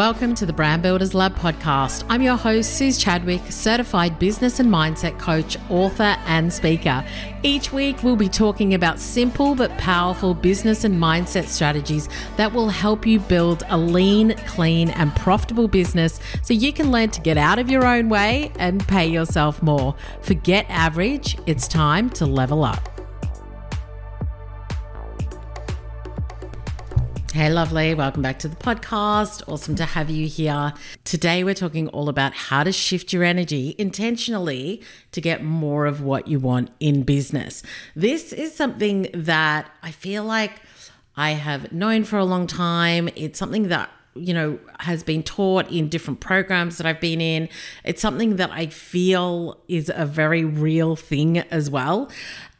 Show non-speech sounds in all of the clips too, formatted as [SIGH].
Welcome to the Brand Builders Lab podcast. I'm your host, Suze Chadwick, certified business and mindset coach, author, and speaker. Each week, we'll be talking about simple but powerful business and mindset strategies that will help you build a lean, clean, and profitable business so you can learn to get out of your own way and pay yourself more. Forget average, it's time to level up. Hey, lovely. Welcome back to the podcast. Awesome to have you here. Today, we're talking all about how to shift your energy intentionally to get more of what you want in business. This is something that I feel like I have known for a long time. It's something that you know has been taught in different programs that I've been in. It's something that I feel is a very real thing as well.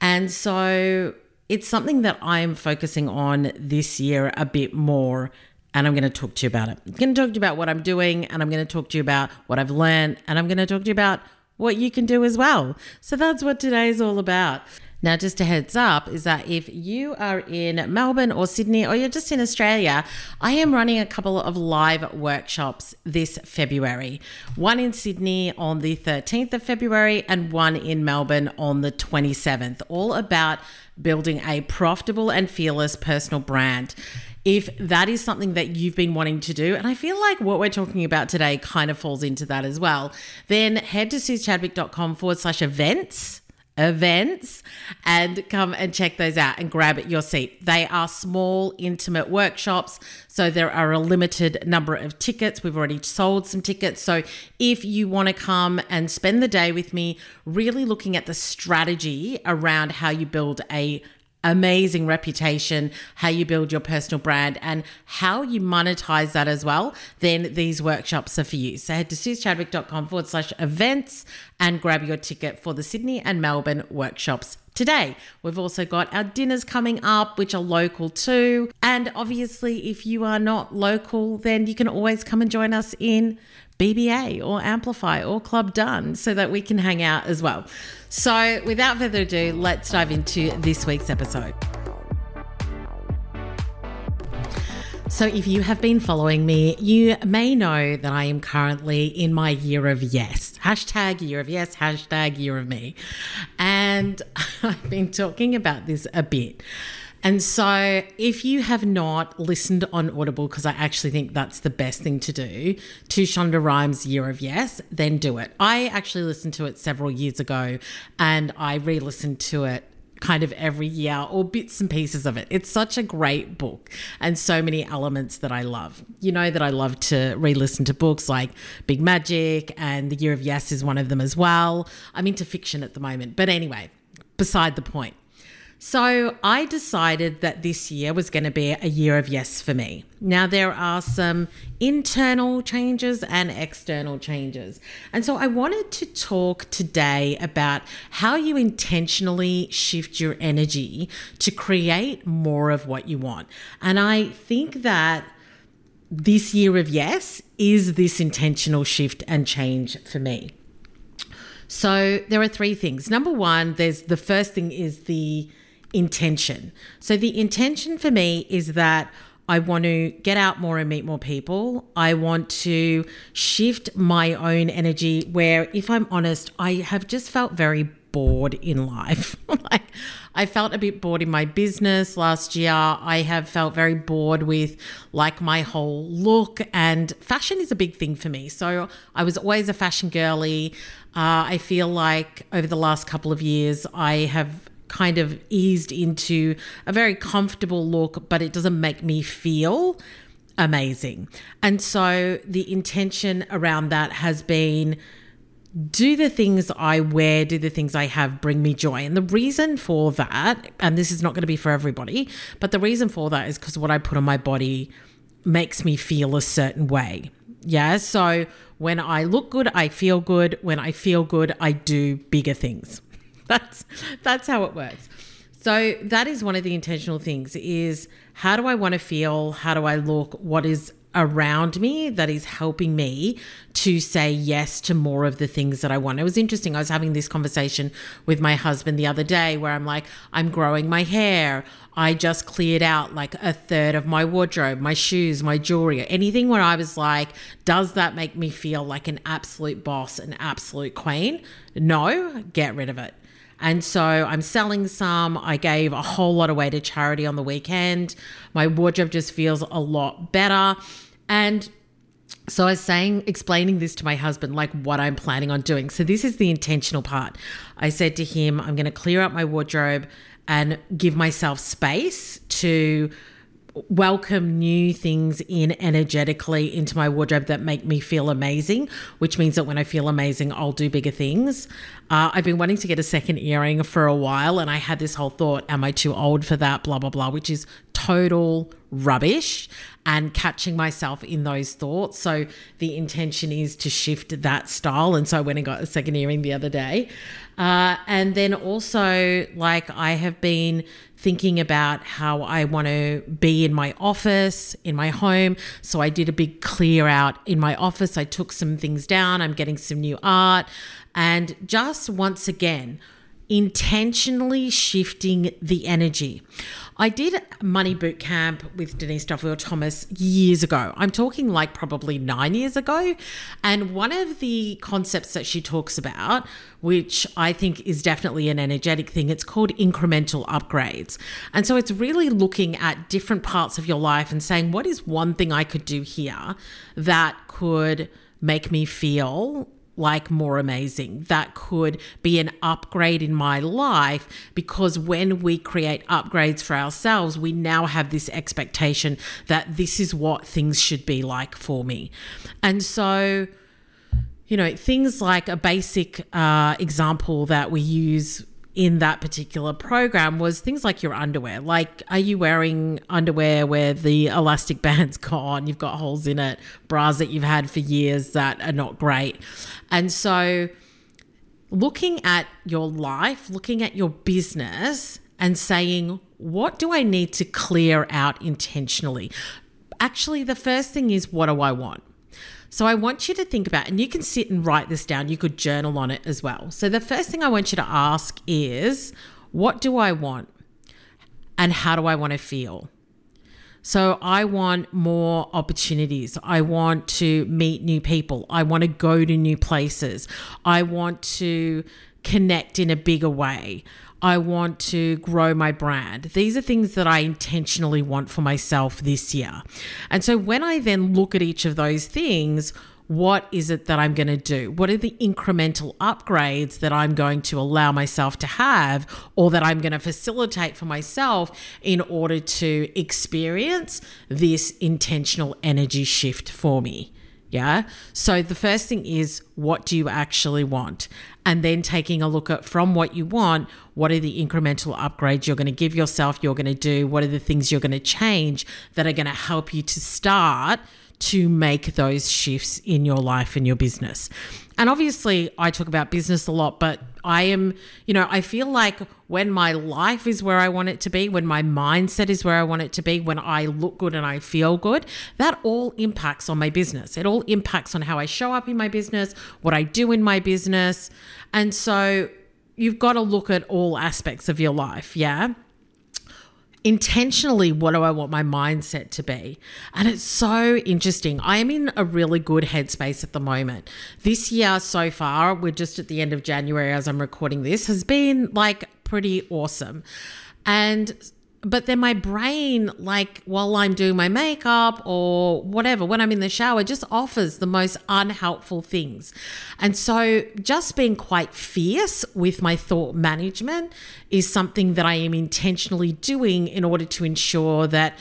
And so it's something that I'm focusing on this year a bit more. And I'm going to talk to you about it. I'm going to talk to you about what I'm doing, and I'm going to talk to you about what I've learned, and I'm going to talk to you about what you can do as well. So that's what today is all about. Now, just a heads up is that if you are in Melbourne or Sydney or you're just in Australia, I am running a couple of live workshops this February. One in Sydney on the 13th of February and one in Melbourne on the 27th, all about building a profitable and fearless personal brand. If that is something that you've been wanting to do, and I feel like what we're talking about today kind of falls into that as well, then head to suzechadwick.com forward slash events events and come and check those out and grab your seat. They are small, intimate workshops, so there are a limited number of tickets. We've already sold some tickets. So if you want to come and spend the day with me, really looking at the strategy around how you build a amazing reputation, how you build your personal brand, and how you monetize that as well, then these workshops are for you. So head to suzechadwick.com forward slash events and grab your ticket for the Sydney and Melbourne workshops today. We've also got our dinners coming up, which are local too. And obviously, if you are not local, then you can always come and join us in BBA or Amplify or Club Done so that we can hang out as well. So, without further ado, let's dive into this week's episode. So, if you have been following me, you may know that I am currently in my year of yes. Hashtag year of yes, hashtag year of me. And [LAUGHS] I've been talking about this a bit. And so, if you have not listened on Audible, because I actually think that's the best thing to do, to Shonda Rhimes' Year of Yes, then do it. I actually listened to it several years ago and I re listened to it kind of every year or bits and pieces of it. It's such a great book and so many elements that I love. You know that I love to re listen to books like Big Magic and The Year of Yes is one of them as well. I'm into fiction at the moment. But anyway, beside the point. So I decided that this year was going to be a year of yes for me. Now, there are some internal changes and external changes. And so I wanted to talk today about how you intentionally shift your energy to create more of what you want. And I think that this year of yes is this intentional shift and change for me. So there are three things. Number one, there's the first thing is the intention. So the intention for me is that I want to get out more and meet more people. I want to shift my own energy where, if I'm honest, I have just felt very bored in life. [LAUGHS] like I felt a bit bored in my business last year. I have felt very bored with like my whole look and fashion is a big thing for me. So I was always a fashion girly. Uh, I feel like over the last couple of years, I have kind of eased into a very comfortable look, but it doesn't make me feel amazing. And so the intention around that has been do the things I wear, do the things I have bring me joy. And the reason for that, and this is not going to be for everybody, but the reason for that is because what I put on my body makes me feel a certain way. Yeah. So when I look good, I feel good. When I feel good, I do bigger things that's that's how it works. So that is one of the intentional things is how do I want to feel? How do I look? What is around me that is helping me to say yes to more of the things that I want. It was interesting. I was having this conversation with my husband the other day where I'm like, I'm growing my hair. I just cleared out like a third of my wardrobe, my shoes, my jewelry, anything where I was like, does that make me feel like an absolute boss, an absolute queen? No, get rid of it. And so I'm selling some. I gave a whole lot away to charity on the weekend. My wardrobe just feels a lot better. And so I was saying, explaining this to my husband, like what I'm planning on doing. So this is the intentional part. I said to him, I'm going to clear out my wardrobe and give myself space to welcome new things in energetically into my wardrobe that make me feel amazing, which means that when I feel amazing, I'll do bigger things. Uh, I've been wanting to get a second earring for a while, and I had this whole thought, am I too old for that? Blah, blah, blah, which is total rubbish and catching myself in those thoughts. So the intention is to shift that style. And so I went and got a second earring the other day. Uh, and then also, like, I have been thinking about how I want to be in my office, in my home. So I did a big clear out in my office. I took some things down. I'm getting some new art. And just once again, intentionally shifting the energy. I did money boot camp with Denise Duffield Thomas years ago. I'm talking like probably nine years ago. And one of the concepts that she talks about, which I think is definitely an energetic thing, it's called incremental upgrades. And so it's really looking at different parts of your life and saying, what is one thing I could do here that could make me feel like more amazing. That could be an upgrade in my life because when we create upgrades for ourselves, we now have this expectation that this is what things should be like for me. And so, you know, things like a basic uh, example that we use in that particular program was things like your underwear. Like, are you wearing underwear where the elastic band's [LAUGHS] gone? You've got holes in it, bras that you've had for years that are not great. And so, looking at your life, looking at your business, and saying, what do I need to clear out intentionally? Actually, the first thing is, what do I want? So I want you to think about, and you can sit and write this down. You could journal on it as well. So the first thing I want you to ask is, what do I want? And how do I want to feel? So I want more opportunities. I want to meet new people. I want to go to new places. I want to connect in a bigger way. I want to grow my brand. These are things that I intentionally want for myself this year. And so when I then look at each of those things, what is it that I'm going to do? What are the incremental upgrades that I'm going to allow myself to have or that I'm going to facilitate for myself in order to experience this intentional energy shift for me? Yeah. So the first thing is what do you actually want? And then taking a look at from what you want, what are the incremental upgrades you're going to give yourself, you're going to do? What are the things you're going to change that are going to help you to start to make those shifts in your life and your business? And obviously, I talk about business a lot, but I am, you know, I feel like when my life is where I want it to be, when my mindset is where I want it to be, when I look good and I feel good, that all impacts on my business. It all impacts on how I show up in my business, what I do in my business. And so you've got to look at all aspects of your life. Yeah intentionally what do I want my mindset to be? And it's so interesting. I am in a really good headspace at the moment. This year so far, we're just at the end of January as I'm recording this, has been like pretty awesome. And but then my brain like while i'm doing my makeup or whatever when i'm in the shower just offers the most unhelpful things and so just being quite fierce with my thought management is something that i am intentionally doing in order to ensure that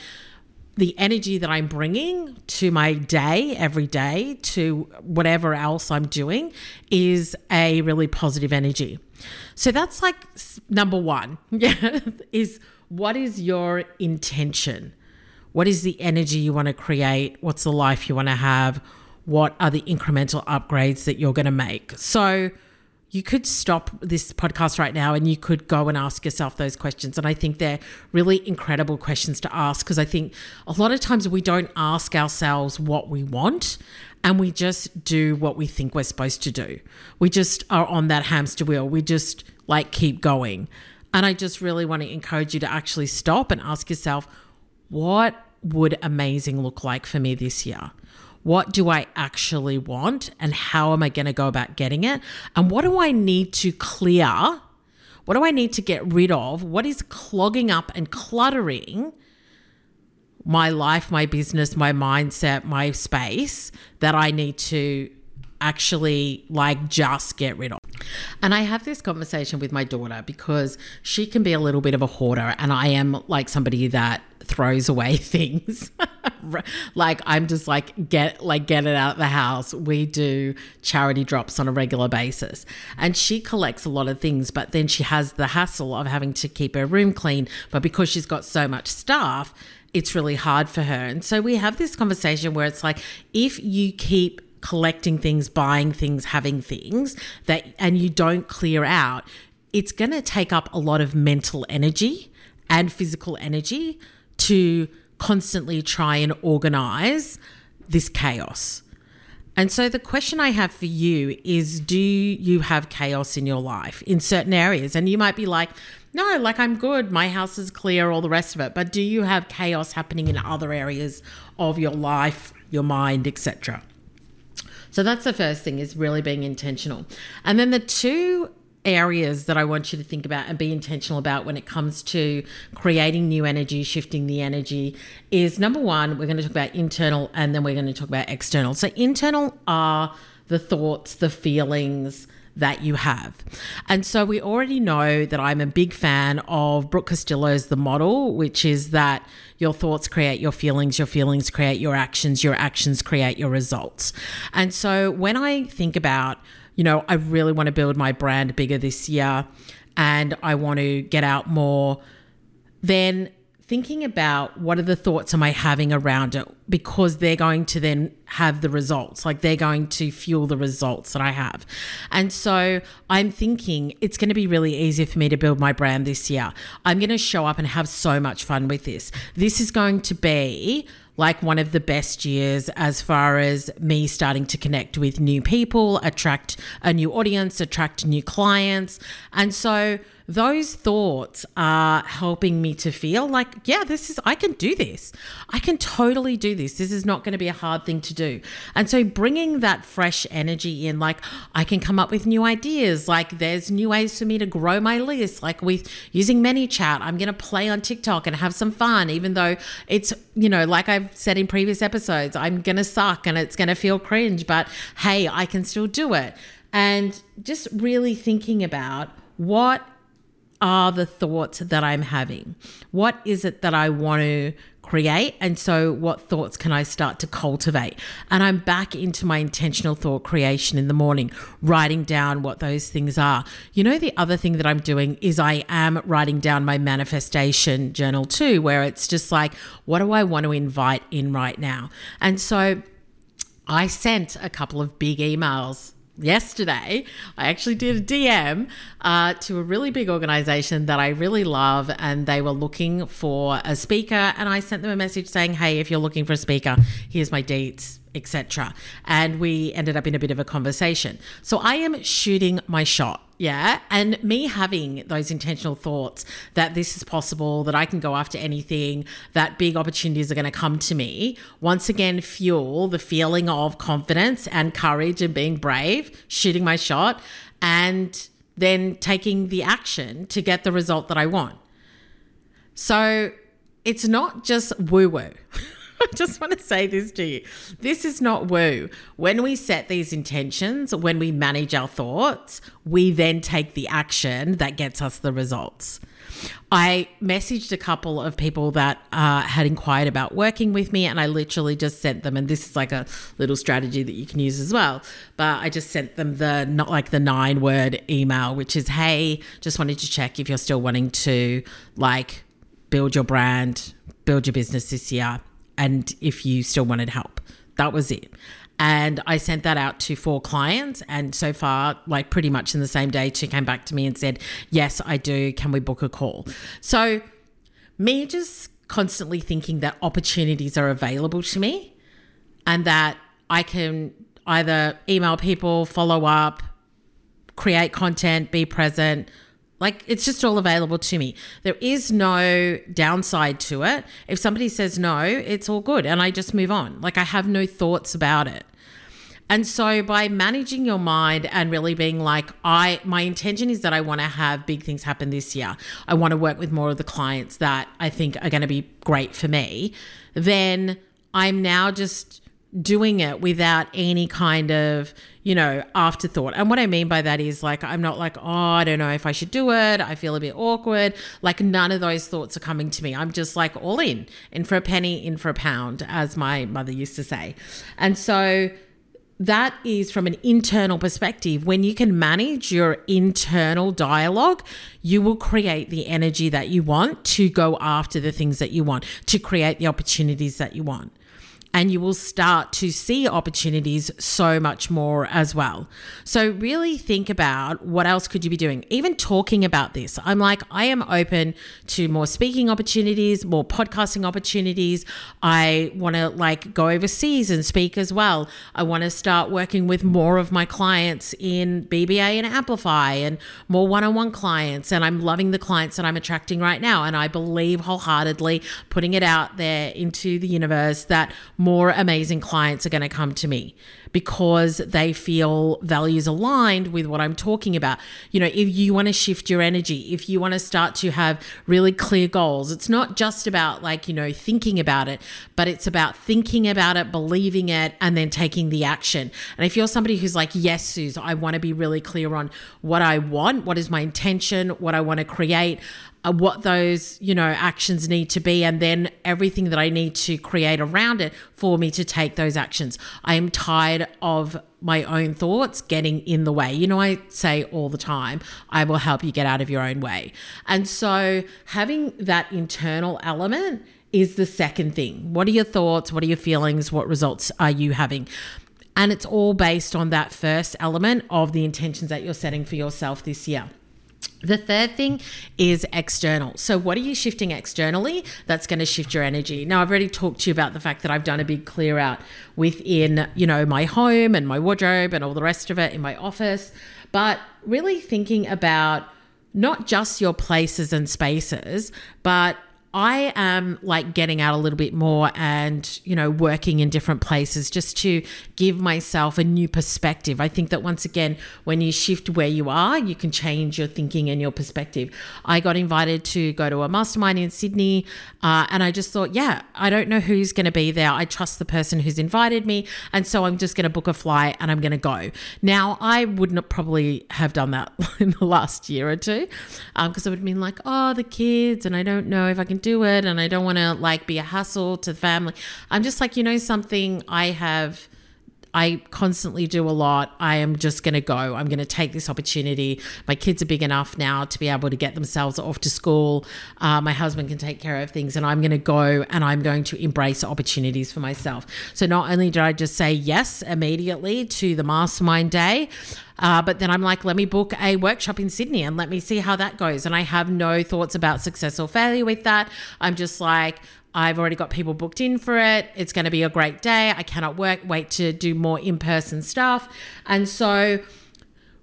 the energy that I'm bringing to my day every day to whatever else I'm doing is a really positive energy. So that's like number 1. [LAUGHS] Yeah, is what is your intention? What is the energy you want to create? What's the life you want to have? What are the incremental upgrades that you're going to make? So, you could stop this podcast right now and you could go and ask yourself those questions. And I think they're really incredible questions to ask because I think a lot of times we don't ask ourselves what we want and we just do what we think we're supposed to do. We just are on that hamster wheel. We just like keep going. And I just really want to encourage you to actually stop and ask yourself, what would amazing look like for me this year? What do I actually want? And how am I going to go about getting it? And what do I need to clear? What do I need to get rid of? What is clogging up and cluttering my life, my business, my mindset, my space that I need to actually like just get rid of? And I have this conversation with my daughter because she can be a little bit of a hoarder, and I am like somebody that throws away [LAUGHS] things. like I'm just like get like get it out of the house. We do charity drops on a regular basis. And she collects a lot of things, but then she has the hassle of having to keep her room clean, but because she's got so much stuff, it's really hard for her. And so we have this conversation where it's like if you keep collecting things, buying things, having things that and you don't clear out, it's going to take up a lot of mental energy and physical energy to constantly try and organize this chaos. And so the question I have for you is do you have chaos in your life in certain areas? And you might be like, no, like I'm good, my house is clear, all the rest of it. But do you have chaos happening in other areas of your life, your mind, etc.? So that's the first thing is really being intentional. And then the two areas that I want you to think about and be intentional about when it comes to creating new energy, shifting the energy is number one, we're going to talk about internal and then we're going to talk about external. So, internal are the thoughts, the feelings, that you have. And so we already know that I'm a big fan of Brooke Castillo's The Model, which is that your thoughts create your feelings, your feelings create your actions, your actions create your results. And so when I think about, you know, I really want to build my brand bigger this year and I want to get out more, then thinking about what are the thoughts am I having around it because they're going to then have the results, like they're going to fuel the results that I have. And so I'm thinking it's going to be really easy for me to build my brand this year. I'm going to show up and have so much fun with this. This is going to be like one of the best years as far as me starting to connect with new people, attract a new audience, attract new clients. And so those thoughts are helping me to feel like, yeah, this is, I can do this. I can totally do this. This is not going to be a hard thing to do. And so bringing that fresh energy in, like, I can come up with new ideas. Like, there's new ways for me to grow my list. Like, with using ManyChat, I'm going to play on TikTok and have some fun, even though it's, you know, like I've said in previous episodes, I'm going to suck and it's going to feel cringe, but hey, I can still do it. And just really thinking about what are the thoughts that I'm having? What is it that I want to create? And so, what thoughts can I start to cultivate? And I'm back into my intentional thought creation in the morning, writing down what those things are. You know, the other thing that I'm doing is I am writing down my manifestation journal too, where it's just like, what do I want to invite in right now? And so, I sent a couple of big emails yesterday, I actually did a DM uh, to a really big organization that I really love, and they were looking for a speaker. And I sent them a message saying, Hey, if you're looking for a speaker, here's my dates etc. And we ended up in a bit of a conversation. So I am shooting my shot. Yeah. And me having those intentional thoughts that this is possible, that I can go after anything, that big opportunities are going to come to me, once again, fuel the feeling of confidence and courage and being brave, shooting my shot, and then taking the action to get the result that I want. So it's not just woo woo. [LAUGHS] [LAUGHS] I just want to say this to you. This is not woo. When we set these intentions, when we manage our thoughts, we then take the action that gets us the results. I messaged a couple of people that uh, had inquired about working with me, and I literally just sent them. And this is like a little strategy that you can use as well. But I just sent them the not like the nine word email, which is, "Hey, just wanted to check if you're still wanting to like build your brand, build your business this year." And if you still wanted help. That was it. And I sent that out to four clients. And so far, like pretty much in the same day, she came back to me and said, Yes, I do. Can we book a call? So, me just constantly thinking that opportunities are available to me and that I can either email people, follow up, create content, be present. Like it's just all available to me. There is no downside to it. If somebody says no, it's all good and I just move on. Like I have no thoughts about it. And so by managing your mind and really being like, I my intention is that I want to have big things happen this year. I want to work with more of the clients that I think are going to be great for me. Then I'm now just doing it without any kind of, you know, afterthought. And what I mean by that is like, I'm not like, oh, I don't know if I should do it. I feel a bit awkward. Like, none of those thoughts are coming to me. I'm just like all in, in for a penny, in for a pound, as my mother used to say. And so, that is from an internal perspective. When you can manage your internal dialogue, you will create the energy that you want to go after the things that you want, to create the opportunities that you want and you will start to see opportunities so much more as well. So really think about what else could you be doing? Even talking about this. I'm like I am open to more speaking opportunities, more podcasting opportunities. I want to like go overseas and speak as well. I want to start working with more of my clients in BBA and Amplify and more one-on-one clients and I'm loving the clients that I'm attracting right now and I believe wholeheartedly putting it out there into the universe that more amazing clients are going to come to me because they feel values aligned with what I'm talking about. You know, if you want to shift your energy, if you want to start to have really clear goals, it's not just about like, you know, thinking about it, but it's about thinking about it, believing it, and then taking the action. And if you're somebody who's like, yes, Suze, I want to be really clear on what I want, what is my intention, what I want to create, uh, what those you know actions need to be and then everything that i need to create around it for me to take those actions. I am tired of my own thoughts getting in the way. You know i say all the time i will help you get out of your own way. And so having that internal element is the second thing. What are your thoughts? What are your feelings? What results are you having? And it's all based on that first element of the intentions that you're setting for yourself this year the third thing is external. So, what are you shifting externally that's going to shift your energy? Now, I've already talked to you about the fact that I've done a big clear out within, you know, my home and my wardrobe and all the rest of it in my office, but really thinking about not just your places and spaces, but I am like getting out a little bit more and, you know, working in different places just to give myself a new perspective. I think that once again, when you shift where you are, you can change your thinking and your perspective. I got invited to go to a mastermind in Sydney, uh, and I just thought, yeah, I don't know who's going to be there. I trust the person who's invited me. And so I'm just going to book a flight and I'm going to go. Now, I wouldn't probably have done that [LAUGHS] in the last year or two because um, I would have been like, oh, the kids, and I don't know if I can do it and I don't want to like be a hassle to the family. I'm just like, you know, something I have I constantly do a lot. I am just going to go. I'm going to take this opportunity. My kids are big enough now to be able to get themselves off to school. Uh, my husband can take care of things, and I'm going to go and I'm going to embrace opportunities for myself. So not only did I just say yes immediately to the mastermind day, uh, but then I'm like, let me book a workshop in Sydney and let me see how that goes. And I have no thoughts about success or failure with that. I'm just like, I've already got people booked in for it. It's going to be a great day. I cannot work, wait to do more in person stuff. And so,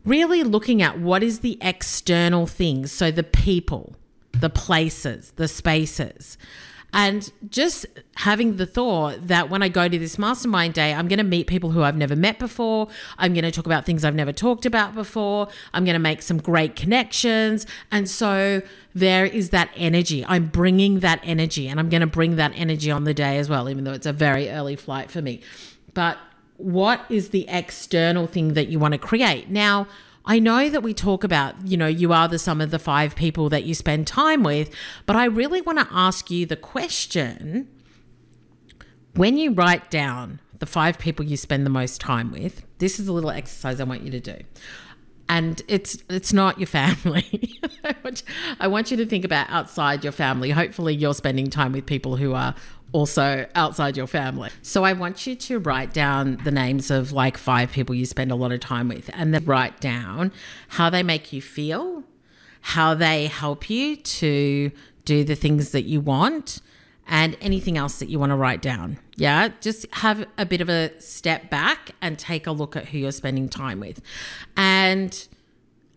really looking at what is the external things. So, the people, the places, the spaces. And just having the thought that when I go to this mastermind day, I'm going to meet people who I've never met before. I'm going to talk about things I've never talked about before. I'm going to make some great connections. And so there is that energy. I'm bringing that energy and I'm going to bring that energy on the day as well, even though it's a very early flight for me. But what is the external thing that you want to create? Now, I know that we talk about, you know, you are the sum of the five people that you spend time with, but I really want to ask you the question when you write down the five people you spend the most time with, this is a little exercise I want you to do. and it's it's not your family. [LAUGHS] I want you to think about outside your family. Hopefully, you're spending time with people who are also outside your family. So I want you to write down the names of like five people you spend a lot of time with and then write down how they make you feel, how they help you to do the things that you want and anything else that you want to write down. Yeah, just have a bit of a step back and take a look at who you're spending time with. And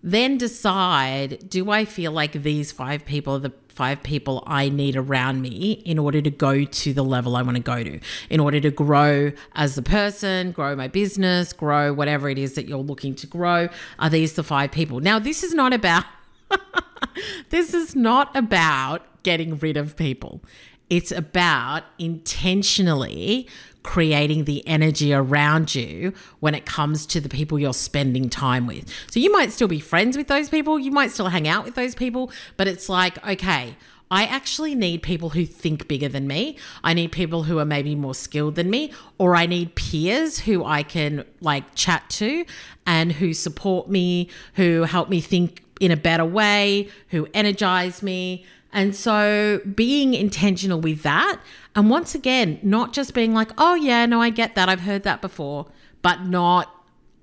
then decide do I feel like these five people are the five people I need around me in order to go to the level I want to go to, in order to grow as a person, grow my business, grow whatever it is that you're looking to grow? Are these the five people? Now, this is not about. [LAUGHS] this is not about getting rid of people. It's about intentionally creating the energy around you when it comes to the people you're spending time with. So you might still be friends with those people, you might still hang out with those people, but it's like, okay, I actually need people who think bigger than me. I need people who are maybe more skilled than me, or I need peers who I can like chat to and who support me, who help me think in a better way, who energize me, and so being intentional with that. And once again, not just being like, oh, yeah, no, I get that. I've heard that before, but not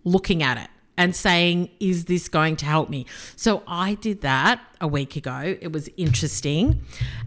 looking at it and saying, is this going to help me? So I did that a week ago. It was interesting.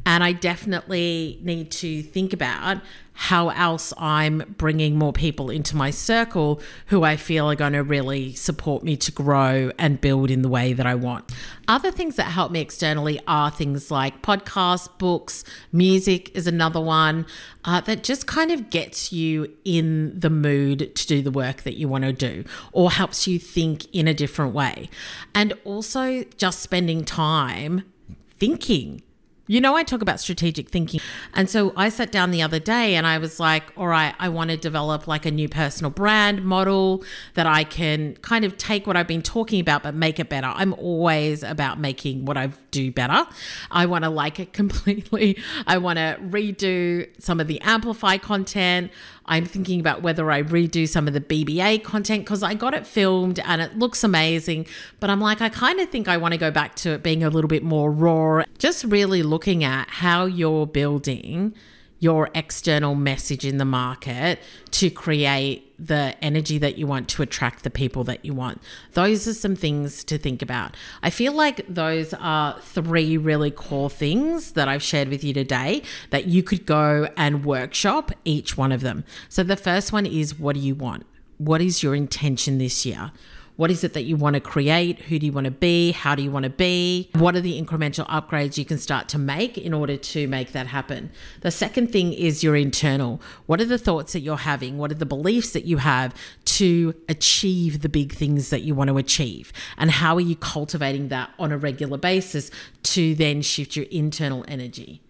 And I definitely need to think about how else I'm bringing more people into my circle who I feel are going to really support me to grow and build in the way that I want. Other things that help me externally are things like podcasts, books, music is another one uh, that just kind of gets you in the mood to do the work that you want to do or helps you think in a different way. And also just spending time thinking you know, I talk about strategic thinking. And so I sat down the other day and I was like, all right, I want to develop like a new personal brand model that I can kind of take what I've been talking about, but make it better. I'm always about making what I do better. I want to like it [LAUGHS] completely. I want to redo some of the Amplify content. I'm thinking about whether I redo some of the BBA content because I got it filmed and it looks amazing. But I'm like, I kind of think I want to go back to it being a little bit more raw, just really looking at how you're building your external message in the market to create the energy that you want to attract the people that you want. Those are some things to think about. I feel like those are three really core things that I've shared with you today that you could go and workshop each one of them. So the first one is what do you want? What is your intention this year? What is it that you want to create? Who do you want to be? How do you want to be? What are the incremental upgrades you can start to make in order to make that happen? The second thing is your internal. What are the thoughts that you're having? What are the beliefs that you have to achieve the big things that you want to achieve? And how are you cultivating that on a regular basis to then shift your internal energy?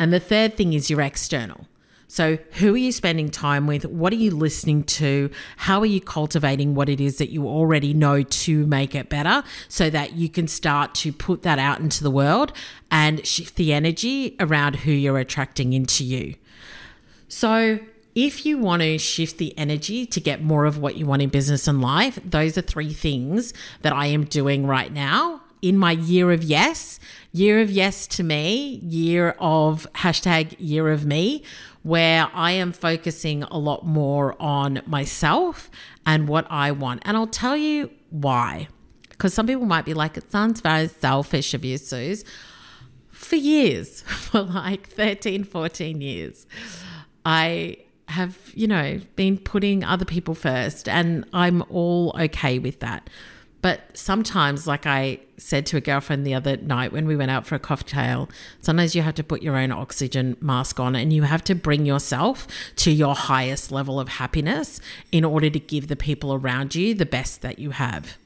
And the third thing is your external. So, who are you spending time with? What are you listening to? How are you cultivating what it is that you already know to make it better so that you can start to put that out into the world and shift the energy around who you're attracting into you? So, if you want to shift the energy to get more of what you want in business and life, those are three things that I am doing right now in my year of yes. Year of yes to me, year of hashtag year of me, where I am focusing a lot more on myself and what I want. And I'll tell you why. Because some people might be like, it sounds very selfish of you, Suze. For years, [LAUGHS] for like 13, 14 years, I have, you know, been putting other people first, and I'm all okay with that. But sometimes, like I said to a girlfriend the other night when we went out for a cocktail, sometimes you have to put your own oxygen mask on and you have to bring yourself to your highest level of happiness in order to give the people around you the best that you have.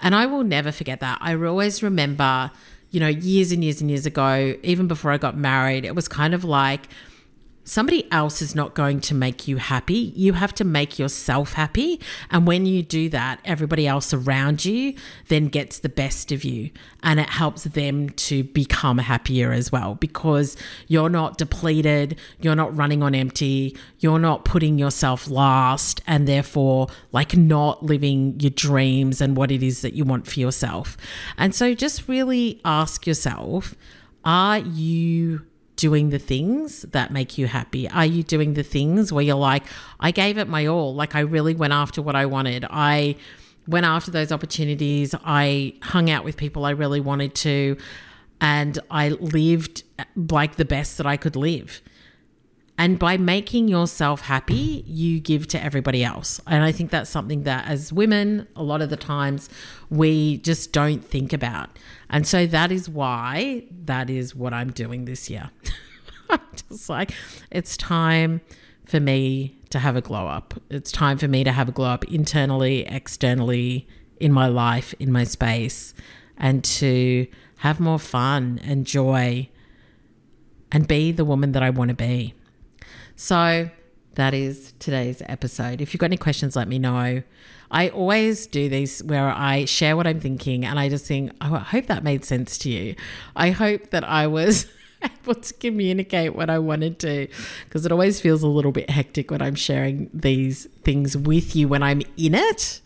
And I will never forget that. I always remember, you know, years and years and years ago, even before I got married, it was kind of like, somebody else is not going to make you happy. You have to make yourself happy. And when you do that, everybody else around you then gets the best of you. And it helps them to become happier as well because you're not depleted, you're not running on empty, you're not putting yourself last, and therefore, like, not living your dreams and what it is that you want for yourself. And so just really ask yourself are you doing the things that make you happy? Are you doing the things where you're like, I gave it my all? Like, I really went after what I wanted. I went after those opportunities. I hung out with people I really wanted to. And I lived like the best that I could live. And by making yourself happy, you give to everybody else. And I think that's something that as women, a lot of the times we just don't think about. And so that is why that is what I'm doing this year. [LAUGHS] I'm just like, it's time for me to have a glow up. It's time for me to have a glow up internally, externally, in my life, in my space, and to have more fun and joy and be the woman that I want to be. So that is today's episode. If you've got any questions, let me know. I always do these where I share what I'm thinking and I just think, oh, I hope that made sense to you. I hope that I was [LAUGHS] able to communicate what I wanted to because it always feels a little bit hectic when I'm sharing these things with you when I'm in it.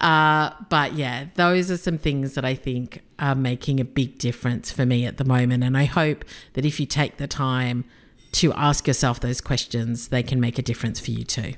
Uh, but yeah, those are some things that I think are making a big difference for me at the moment. And I hope that if you take the time, to ask yourself those questions, they can make a difference for you too.